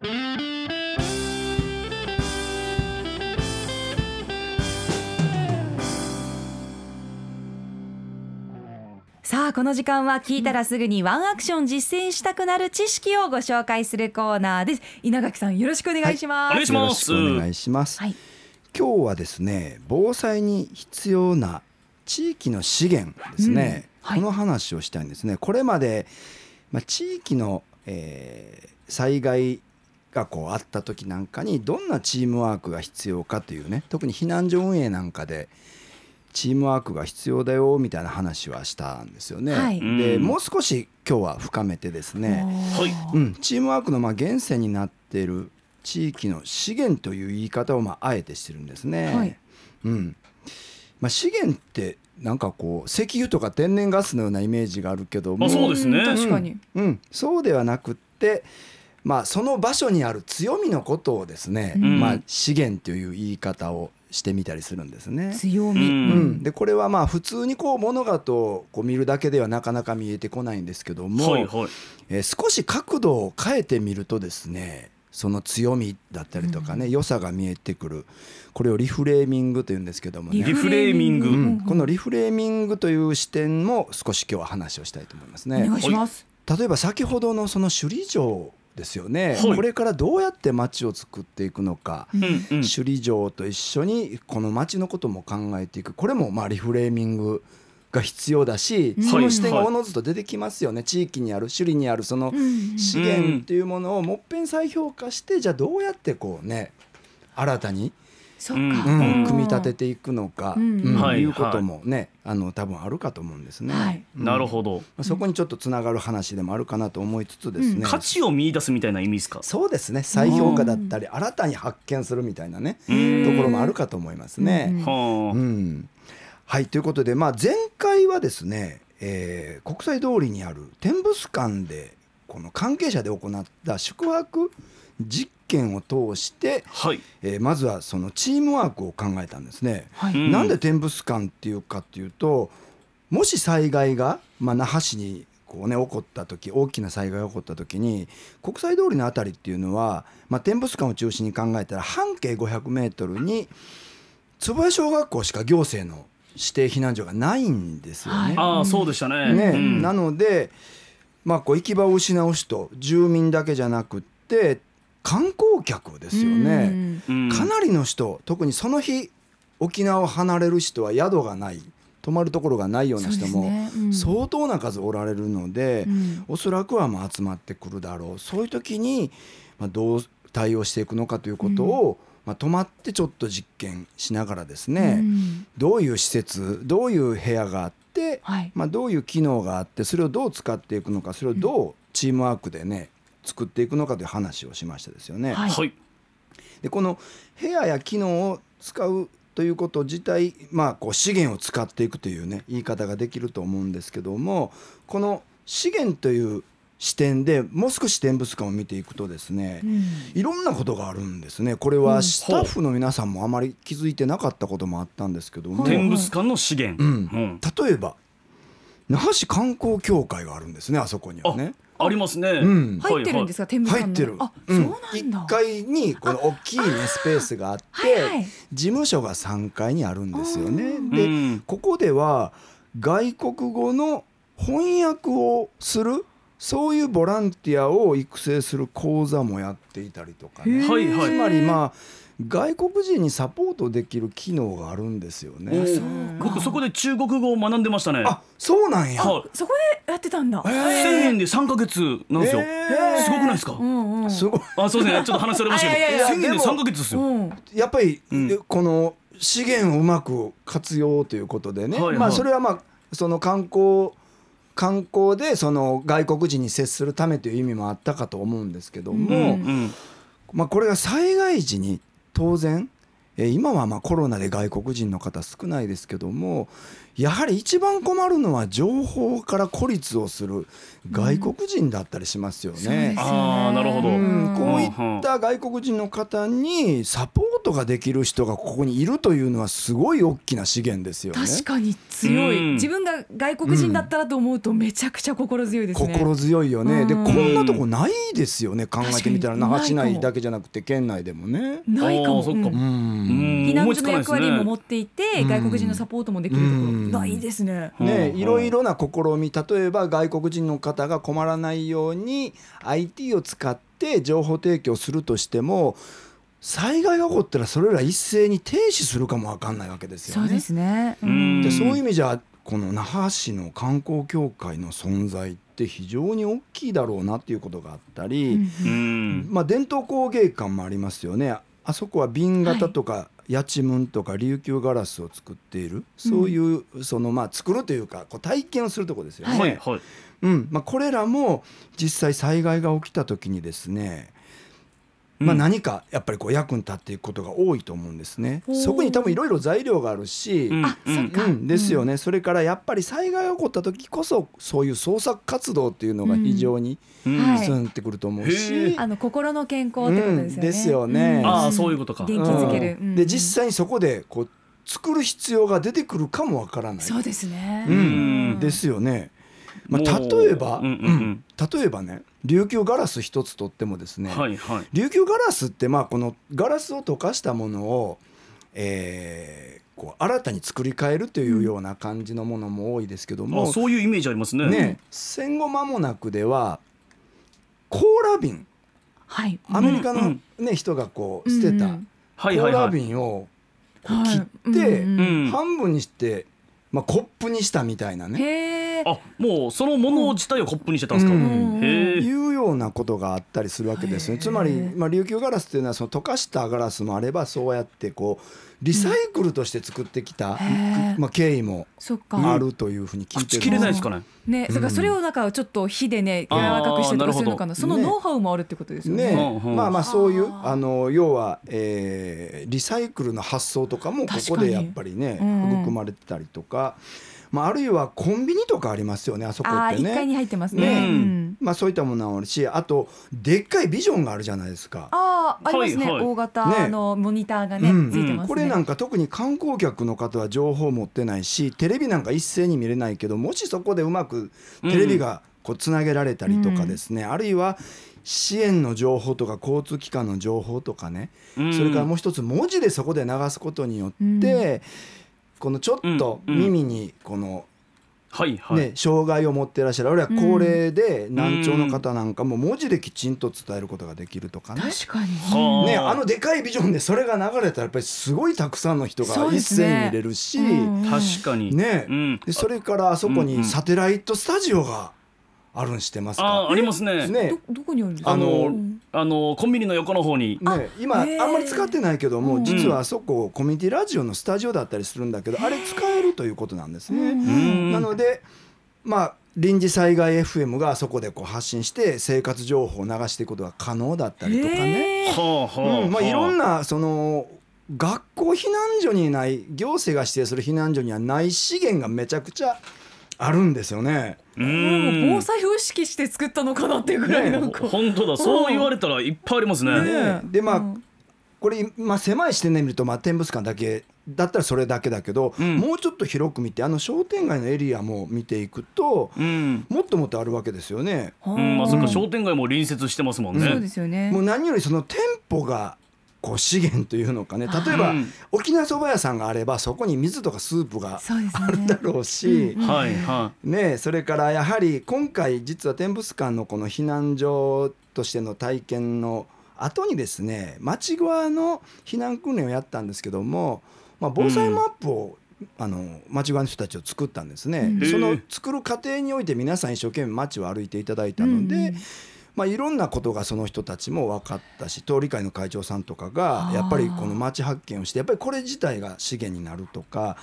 さあこの時間は聞いたらすぐにワンアクション実践したくなる知識をご紹介するコーナーです。稲垣さんよろしくお願いします、お願いしよろますしくお願いします、はい。今日はですね防災に必要な地域の資源ですね、うん。はい。この話をしたいんですね。これまで、まあ、地域の、えー災害がこうあった時なんかにどんなチームワークが必要かというね特に避難所運営なんかでチームワークが必要だよみたいな話はしたんですよね。はい。でうん。もう少し今日は深めてですね、はい。うん、チームワークのまあ源泉になっている地域の資源という言い方をまああえてしてるんですね。はい。うん。まあ、資源ってなんかこう石油とか天然ガスのようなイメージがあるけども。あそうですね。ん確かに、うん、そうではなくって、まあ、その場所にある強みのことをですね、うん。まあ、資源という言い方をしてみたりするんですね。う強み、うん、でこれはまあ普通にこう物事をこう見るだけではなかなか見えてこないんですけども、はいはい。えー少し角度を変えてみるとですねその強みだったりとかね、良さが見えてくる。これをリフレーミングというんですけどもね。リフレーミング。うん、このリフレーミングという視点も少し今日は話をしたいと思いますおね。願いします、例えば先ほどのその首里城ですよね、はい。これからどうやって町を作っていくのか、うんうん。首里城と一緒にこの町のことも考えていく。これもまあリフレーミングが必要だし、うん。その視点がはいおのずと出てきますよね、地域にある首里にあるそのうん。資源っていうものをもっぺん再評価してじゃあどうやってこうね新たに、組み立てていくのか、うん。うん。はいい。うこともね、あの多分あるかと思うんですね。はい。うん。なるほど。まあそこにちょっとつながる話でもあるかなと思いつつですね、うん。価値を見出すみたいな意味ですか？そうですね。再評価だったり新たに発見するみたいなねうん。ところもあるかと思いますね。うん。はあ。うん。はいということで、まあ、前回はですね、えー国際通りにある天物館でこの関係者で行った宿泊実験を通して、はい。えーまずはそのチームワークを考えたんですね。はい。うん。なんで天物館っていうかっていうともし災害が、まあ、那覇市にこう、ね、起こった時大きな災害が起こった時に国際通りの辺りっていうのは、まあ、天物館を中心に考えたら半径500メートルに坪谷小学校しか行政の指定避難所がないんですよね。ああそうでしたね。ね。うん。なので、まあ、こう行き場を失う人住民だけじゃなくって観光客ですよね。うん。うん。かなりの人特にその日沖縄を離れる人は宿がない泊まるところがないような人も相当な数おられるので、うん。おそらくはまあ集まってくるだろう。そういう時にまあどう対応していくのかということを、まあ、泊まってちょっと実験しながらですね、うん。どういう施設どういう部屋があって、はい。まあ、どういう機能があってそれをどう使っていくのかそれをどうチームワークでね作っていくのかという話をしましたですよね。はい。はい。でこの部屋や機能を使うということ自体、まあ、こう資源を使っていくというね言い方ができると思うんですけどもこの資源という視点でもう少し展物館を見ていくとですね、うん。いろんなことがあるんですね。これうん。はスタッフの皆さんもあまり気づいてなかったこともあったんですけども、はい天物館の資源。うん。うん。例えば那覇市観光協会があるんですねあそこにはね。ありますね。うん。入ってるんですか？天物館の。入ってる。あ、うん。そうなんだ。1階にこの大きいねスペースがあって、はいはい。事務所が3階にあるんですよね。うでん。ここでは外国語の翻訳をするそういうボランティアを育成する講座もやっていたりとかね。はいはい。つまりまあ外国人にサポートできる機能があるんですよおね。ー僕そこで中国語を学んでましたね。あそうなんや。はい。そこでやってたんだ。えー。1000円で3ヶ月なんですよ。えー。すごくないですか？うんうんすごいあそうですね。ちょっと話されましたけど。あ いやいやいや1000円ででも3ヶ月ですよ。うん。やっぱり、うん。えこの資源をうまく活用ということでね、はいはい。まあそれはまあその観光観光でその外国人に接するためという意味もあったかと思うんですけども、まあ、これが災害時に当然えー今はまあコロナで外国人の方少ないですけどもやはり一番困るのは情報から孤立をする外国人だったりしますよね。そうですよねあーなるほど。うん。うんこういった外国人の方にサポートができる人がここにいるというのはすごい大きな資源ですよね。確かに強い、うん。自分が外国人だったらと思うとめちゃくちゃ心強いですね。心強いよね、でうん。こんなとこないですよね。考えてみたら。那覇市内だけじゃなくて県内でもね。ないかも。そっか。うん。うん。避難所の役割も持っていて、うん外国人のサポートもできるところ、うん。ないですね。ねうん。いろいろな試み例えば外国人の方が困らないように IT を使って情報提供するとしても災害が起こったらそれら一斉に停止するかもわかんないわけですよね。そうですね。うん。でそういう意味じゃこの那覇市の観光協会の存在って非常に大きいだろうなっていうことがあったり、まあ、伝統工芸館もありますよね。あそこは瓶型とか、やちむんとか琉球ガラスを作っている。そういう、そのまあ作るというかこう体験をするところですよね。はいはい。うん。まあ、これらも実際災害が起きた時にですね、まあ、うん何かやっぱりこう役に立っていくことが多いと思うんですね。そこに多分いろいろ材料があるし、うん。ですよね、それからやっぱり災害が起こった時こそそういう創作活動っていうのが非常に進ん。でくると思うへし、えあの心の健康ってことですよね。うん。ですよね。ん。ああそういうことか。元気づける。で実際にそこでこう作る必要が出てくるかもわからない。そうですね。うん。ですよね。まあ、例えば、うんうんうん。うん。例えばね琉球ガラス一つとってもですね、はいはい。琉球ガラスってまあこのガラスを溶かしたものを、えーこう新たに作り変えるというような感じのものも多いですけども、あそういうイメージありますね。ね、戦後間もなくではコーラ瓶。はい。アメリカの、うんね人がこう捨てたうんコーラ瓶を切って、うん。うん。半分にして、まあ、コップにしたみたいなね。あもうそのもの自体をコップにしてたんですか、うん。いうようなことがあったりするわけですね。つまり、まあ、琉球ガラスっていうのはその溶かしたガラスもあればそうやってこうリサイクルとして作ってきた、まあ、経緯もそっか。あるというふうに聞いてる口切れないですかね？ね、それからそれをなんかちょっと火でね柔あーらかくしたりとかするのかな。そのノウハウもあるってことですよね。ね。うんうん。まあまあそういうはああの要は、えーリサイクルの発想とかもここでやっぱりね確かにうん。うん育まれてたりとか、まあ、あるいはコンビニとかありますよねあそこああってね。一階に入ってますね。ね。うん。まあ、そういったものもあるしあとでっかいビジョンがあるじゃないですか。ああありますね。はいはい。大型ね。のモニターがねうん。ついてますね。これなんか特に観光客の方は情報を持ってないしテレビなんか一斉に見れないけどもしそこでうまくテレビがこうつなげられたりとかですね、あるいは支援の情報とか交通機関の情報とかね、うん。それからもう一つ文字でそこで流すことによって、このちょっとうん。うん。耳にこのはいはい、ね、障害を持ってらっしゃる。あるいは高齢で難聴の方なんかも文字できちんと伝えることができるとかね。確かに。はあ。ね、あのでかいビジョンでそれが流れたらやっぱりすごいたくさんの人が一斉に見れるし、うん。確かに。ね。うん、でそれからあそこにサテライトスタジオがあるんしてますあかありますね。ね。どどこにあるんですか？あのうんあのコンビニの横の方に。ね、今あんまり使ってないけども、うん。実はあそこコミュニティラジオのスタジオだったりするんだけどあれ使えるということなんですね。うん。なのでまあ臨時災害 FM がそこでこう発信して生活情報を流していくことが可能だったりとかね。うんまあ、いろんななその学校避難所にない行政が指定する避難所にはない資源がめちゃくちゃあるんですよね。うこれもん防災を意識して作ったのかなっていうぐらいなんか。本当だ。そう言われたらいっぱいありますね、ねでまあうん。これ、まあ、狭い視点で見ると、まあ、展物館だけだったらそれだけだけど、うん。もうちょっと広く見てあの商店街のエリアも見ていくとうん。もっともっとあるわけですよね。うん。まあ、そか商店街も隣接してますもんね。そうですよね。もう何よりその店舗がこう資源というのかね。例えばうん。沖縄そば屋さんがあればそこに水とかスープが。あるだろうし。ね、それからやはり今回実は展物館のこの避難所としての体験の後にですね町側の避難訓練をやったんですけども、まあ、防災マップを、あの町側の人たちを作ったんですね。うん。その作る過程において皆さん一生懸命町を歩いていただいたので、うんまあ、いろんなことがその人たちも分かったし通り会の会長さんとかがやっぱりこの町発見をしてやっぱりこれ自体が資源になるとか。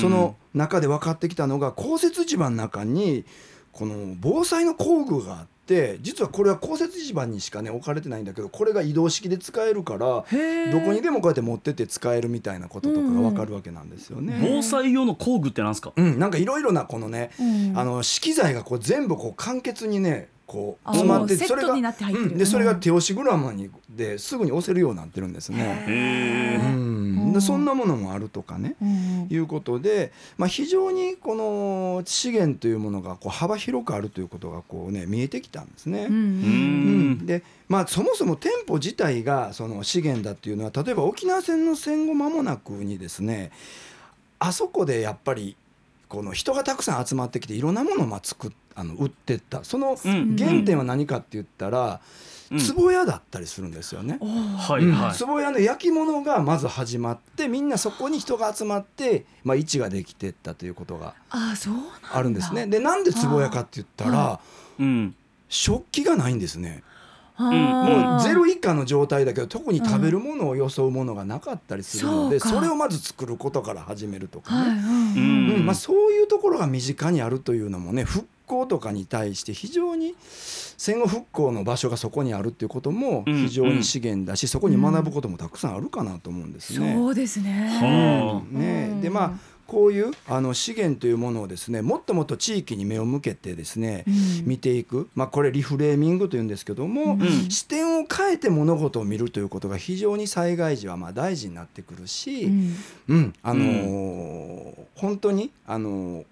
その中で分かってきたのが降雪地盤の中にこの防災の工具があって実はこれは降雪地盤にしかね置かれてないんだけどこれが移動式で使えるからどこにでもこうやって持ってって使えるみたいなこととかが分かるわけなんですよね。防災用の工具ってなんですか？うん、なんかいろいろなこのねうんあの資機材がこう全部こう簡潔にねこうあ詰まってもうセットになって入ってるうんでそれが手押しグラムにですぐに押せるようになってるんですね。へうーん、でそんなものもあるとかね。うんいうことで、まあ、非常にこの資源というものがこう幅広くあるということがこう、ね、見えてきたんですね。うんううんんでまあ、そもそも店舗自体がその資源だっていうのは例えば沖縄戦の戦後間もなくにですねあそこでやっぱりこの人がたくさん集まってきていろんなものをまあ作っあの売ってった。そのうん。原点は何かって言ったらうん。壺屋だったりするんですよね。うんはいはい。壺屋の焼き物がまず始まってみんなそこに人が集まって、まあ、位置ができてったということがあるんですね。でなんで壺屋かって言ったあらうん。食器がないんですね。もうゼロ以下の状態だけど特に食べるものを装うものがなかったりするので、それをまず作ることから始めるとかはいね、うん。うんまあ、そういうところが身近にあるというのもね復興とかに対して非常に戦後復興の場所がそこにあるっていうこともうん非常に資源だし、そこに学ぶこともたくさんあるかなと思うんですね。そうですね。はね、でまあこういうあの資源というものをですねもっともっと地域に目を向けてですね、うん。見ていく、まあ、これリフレーミングというんですけども、うん。視点を変えて物事を見るということが非常に災害時はまあ大事になってくるし、うん。うんあのー本当に、あのー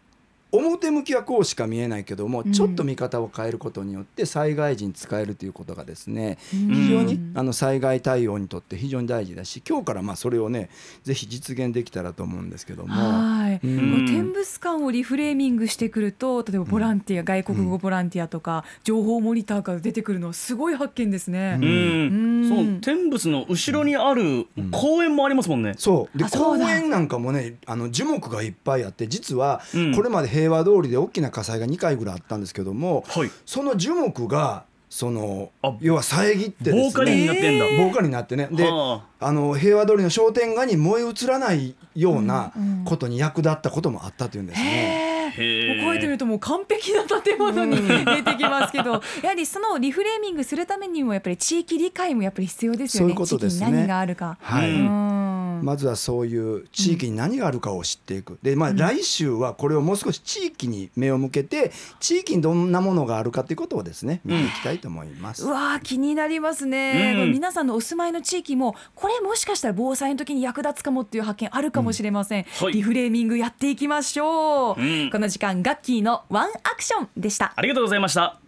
表向きはこうしか見えないけども、うん。ちょっと見方を変えることによって災害時に使えるということがですねうん。非常にあの災害対応にとって非常に大事だし今日からまあそれをねぜひ実現できたらと思うんですけども。はい、うん。天物館をリフレーミングしてくると例えばボランティア、外国語ボランティアとか情報モニターから出てくるのはすごい発見ですね。ううん。うん。その天仏の後ろにある公園もありますもんね。そう。で公園なんかもねあの樹木がいっぱいあって実はうん。これまで平和通りで大きな火災が2回ぐらいあったんですけどもはい。その樹木がそのあ要は遮ってですね防火林になってんだ。防火になってね。ではあ。の平和通りの商店街に燃え移らないようなことに役立ったこともあったというんですね。もうこうやって見るともう完璧な建物に 出てきますけど、やはりそのリフレーミングするためにもやっぱり地域理解もやっぱり必要ですよね。そういうことですね。地域に何があるか。はい、うんまずはそういう地域に何があるかを知っていく。で、まあ、来週はこれをもう少し地域に目を向けて地域にどんなものがあるかということをですね見ていきたいと思います。うわー気になりますね、うん。皆さんのお住まいの地域もこれもしかしたら防災の時に役立つかもっていう発見あるかもしれません、はい。リフレーミングやっていきましょう、うん。この時間ガッキーのワンアクションでした。ありがとうございました